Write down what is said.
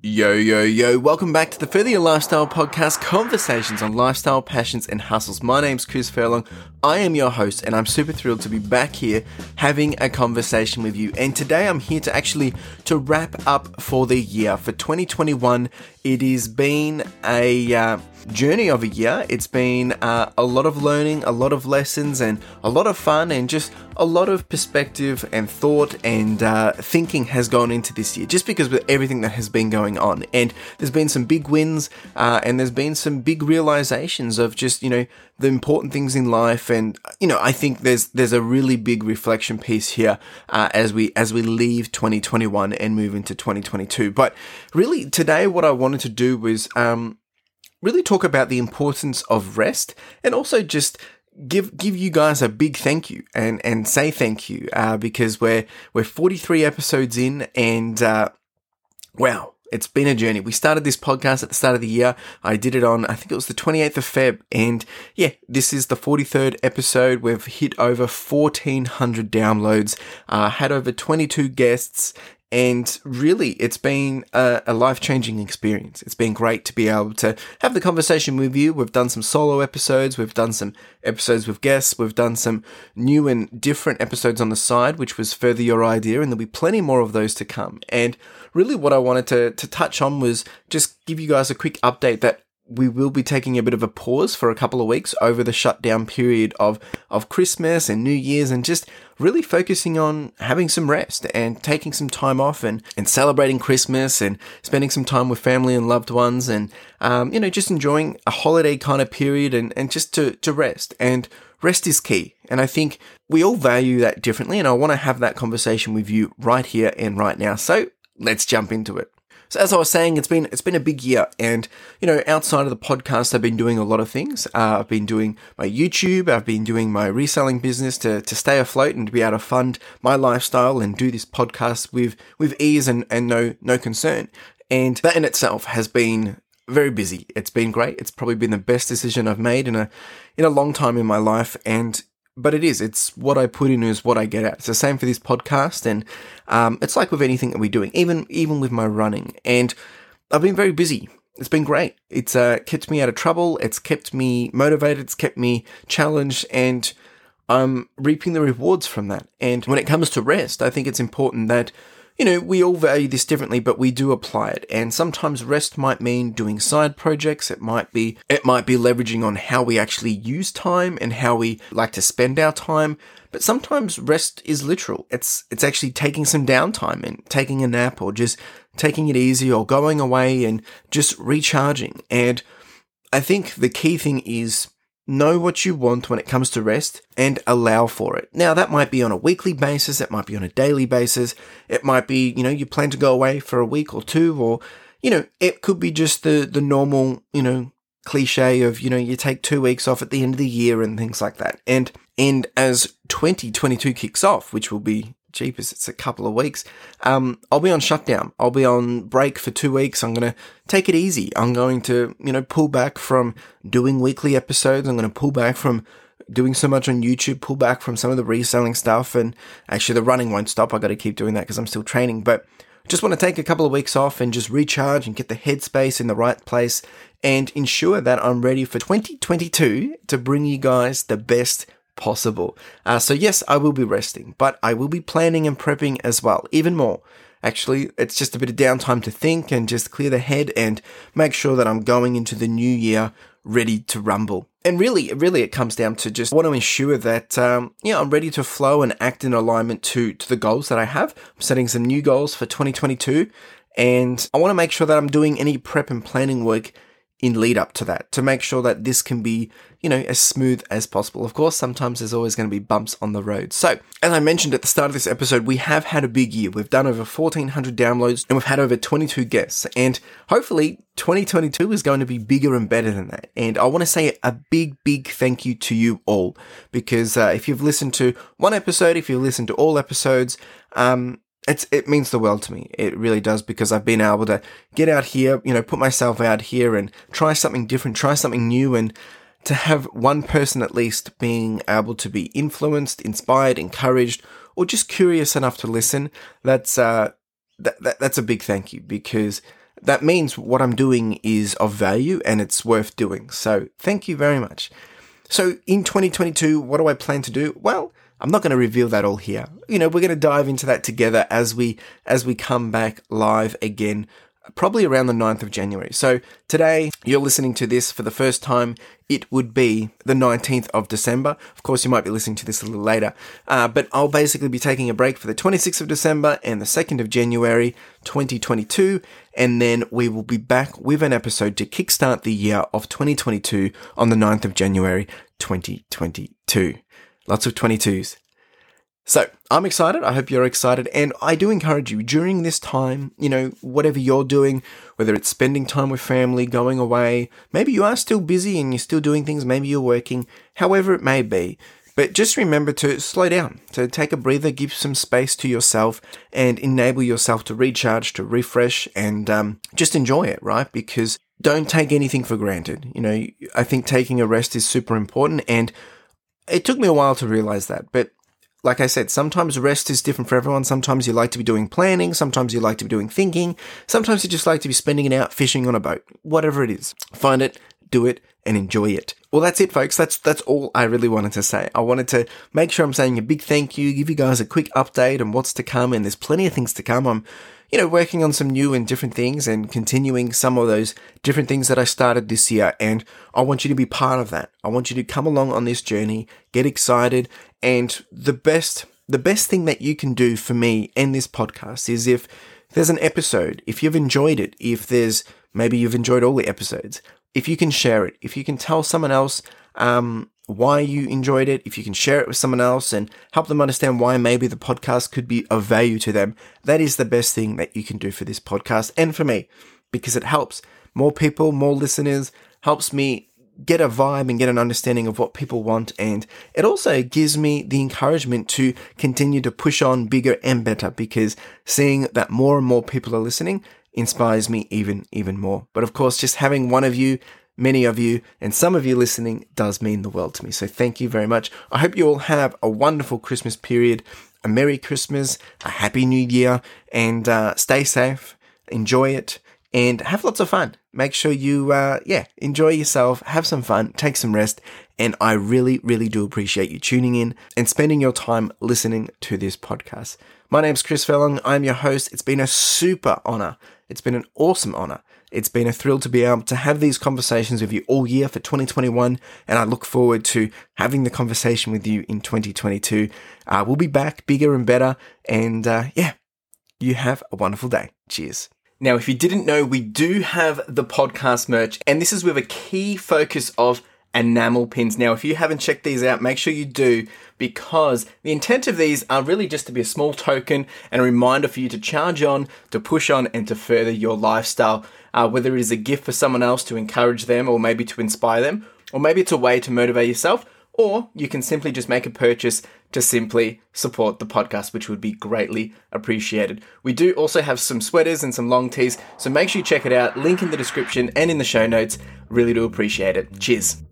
Yo, yo, yo, welcome back to the Further Your Lifestyle podcast, conversations on lifestyle, passions, and hustles. My name's Chris Furlong. I am your host, and I'm super thrilled to be back here having a conversation with you. And today I'm here to actually to wrap up for the year. For 2021, it has been a uh, journey of a year. It's been uh, a lot of learning, a lot of lessons, and a lot of fun, and just a lot of perspective and thought and uh, thinking has gone into this year, just because with everything that has been going on. And there's been some big wins, uh, and there's been some big realizations of just you know the important things in life. And you know, I think there's there's a really big reflection piece here uh, as we as we leave 2021 and move into 2022. But really, today what I wanted to do was um, really talk about the importance of rest and also just give give you guys a big thank you and and say thank you uh, because we're we're 43 episodes in and uh, wow it's been a journey. We started this podcast at the start of the year. I did it on, I think it was the 28th of Feb. And yeah, this is the 43rd episode. We've hit over 1400 downloads, uh, had over 22 guests, and really, it's been a, a life changing experience. It's been great to be able to have the conversation with you. We've done some solo episodes, we've done some episodes with guests, we've done some new and different episodes on the side, which was further your idea, and there'll be plenty more of those to come. And really, what I wanted to, to touch on was just give you guys a quick update that we will be taking a bit of a pause for a couple of weeks over the shutdown period of, of Christmas and New Year's and just really focusing on having some rest and taking some time off and, and celebrating Christmas and spending some time with family and loved ones and, um, you know, just enjoying a holiday kind of period and, and just to, to rest. And rest is key. And I think we all value that differently. And I want to have that conversation with you right here and right now. So let's jump into it. So as I was saying, it's been it's been a big year, and you know, outside of the podcast, I've been doing a lot of things. Uh, I've been doing my YouTube, I've been doing my reselling business to to stay afloat and to be able to fund my lifestyle and do this podcast with with ease and and no no concern. And that in itself has been very busy. It's been great. It's probably been the best decision I've made in a in a long time in my life, and but it is. It's what I put in is what I get out. It's the same for this podcast, and um, it's like with anything that we're doing, even even with my running. And I've been very busy. It's been great. It's uh, kept me out of trouble. It's kept me motivated. It's kept me challenged, and I'm reaping the rewards from that. And when it comes to rest, I think it's important that you know, we all value this differently, but we do apply it. And sometimes rest might mean doing side projects. It might be, it might be leveraging on how we actually use time and how we like to spend our time. But sometimes rest is literal. It's, it's actually taking some downtime and taking a nap or just taking it easy or going away and just recharging. And I think the key thing is know what you want when it comes to rest and allow for it. Now, that might be on a weekly basis, it might be on a daily basis, it might be, you know, you plan to go away for a week or two, or, you know, it could be just the, the normal, you know, cliche of, you know, you take two weeks off at the end of the year and things like that. And, and as 2022 kicks off, which will be jeepers, it's a couple of weeks. Um, I'll be on shutdown. I'll be on break for two weeks. I'm going to take it easy. I'm going to, you know, pull back from doing weekly episodes. I'm going to pull back from doing so much on YouTube, pull back from some of the reselling stuff. And actually, the running won't stop. I got to keep doing that because I'm still training. But just want to take a couple of weeks off and just recharge and get the headspace in the right place and ensure that I'm ready for 2022 to bring you guys the best possible. Uh, so, yes, I will be resting, but I will be planning and prepping as well, even more. Actually, it's just a bit of downtime to think and just clear the head and make sure that I'm going into the new year ready to rumble. And really, really, it comes down to just want to ensure that, um, yeah, I'm ready to flow and act in alignment to, to the goals that I have. I'm setting some new goals for 2022 and I want to make sure that I'm doing any prep and planning work in lead up to that to make sure that this can be, you know, as smooth as possible. Of course, sometimes there's always going to be bumps on the road. So, as I mentioned at the start of this episode, we have had a big year. We've done over 1400 downloads and we've had over 22 guests and hopefully 2022 is going to be bigger and better than that. And I want to say a big, big thank you to you all because uh, if you've listened to one episode, if you've listened to all episodes, um, it's it means the world to me. It really does because I've been able to get out here, you know, put myself out here and try something different, try something new, and to have one person at least being able to be influenced, inspired, encouraged, or just curious enough to listen. That's uh, that, that that's a big thank you because that means what I'm doing is of value and it's worth doing. So thank you very much. So in 2022, what do I plan to do? Well, I'm not going to reveal that all here. You know, we're going to dive into that together as we as we come back live again probably around the 9th of January. So today you're listening to this for the first time. It would be the 19th of December. Of course, you might be listening to this a little later, uh, but I'll basically be taking a break for the 26th of December and the 2nd of January 2022. And then we will be back with an episode to kickstart the year of 2022 on the 9th of January 2022. Lots of 22s. So I'm excited. I hope you're excited. And I do encourage you during this time, you know, whatever you're doing, whether it's spending time with family, going away, maybe you are still busy and you're still doing things, maybe you're working, however it may be. But just remember to slow down, to take a breather, give some space to yourself, and enable yourself to recharge, to refresh, and um, just enjoy it, right? Because don't take anything for granted. You know, I think taking a rest is super important. And it took me a while to realize that, but like I said, sometimes rest is different for everyone. Sometimes you like to be doing planning. Sometimes you like to be doing thinking. Sometimes you just like to be spending it out fishing on a boat. Whatever it is. Find it, do it, and enjoy it. Well, that's it, folks. That's, that's all I really wanted to say. I wanted to make sure I'm saying a big thank you, give you guys a quick update on what's to come, and there's plenty of things to come. I'm you know, working on some new and different things and continuing some of those different things that I started this year. And I want you to be part of that. I want you to come along on this journey, get excited. And the best, the best thing that you can do for me and this podcast is if there's an episode, if you've enjoyed it, if there's maybe you've enjoyed all the episodes, if you can share it, if you can tell someone else, um, why you enjoyed it, if you can share it with someone else and help them understand why maybe the podcast could be of value to them, that is the best thing that you can do for this podcast and for me because it helps more people, more listeners, helps me get a vibe and get an understanding of what people want. And it also gives me the encouragement to continue to push on bigger and better because seeing that more and more people are listening inspires me even, even more. But of course, just having one of you many of you, and some of you listening does mean the world to me. So thank you very much. I hope you all have a wonderful Christmas period, a Merry Christmas, a Happy New Year, and uh, stay safe, enjoy it, and have lots of fun. Make sure you, uh, yeah, enjoy yourself, have some fun, take some rest, and I really, really do appreciate you tuning in and spending your time listening to this podcast. My name's Chris Furlong. I'm your host. It's been a super honor. It's been an awesome honor it's been a thrill to be able to have these conversations with you all year for 2021, and I look forward to having the conversation with you in 2022. Uh, we'll be back bigger and better, and uh, yeah, you have a wonderful day. Cheers. Now, if you didn't know, we do have the podcast merch, and this is with a key focus of enamel pins. Now, if you haven't checked these out, make sure you do because the intent of these are really just to be a small token and a reminder for you to charge on, to push on, and to further your lifestyle uh, whether it is a gift for someone else to encourage them or maybe to inspire them, or maybe it's a way to motivate yourself, or you can simply just make a purchase to simply support the podcast, which would be greatly appreciated. We do also have some sweaters and some long tees, so make sure you check it out. Link in the description and in the show notes. Really do appreciate it. Cheers.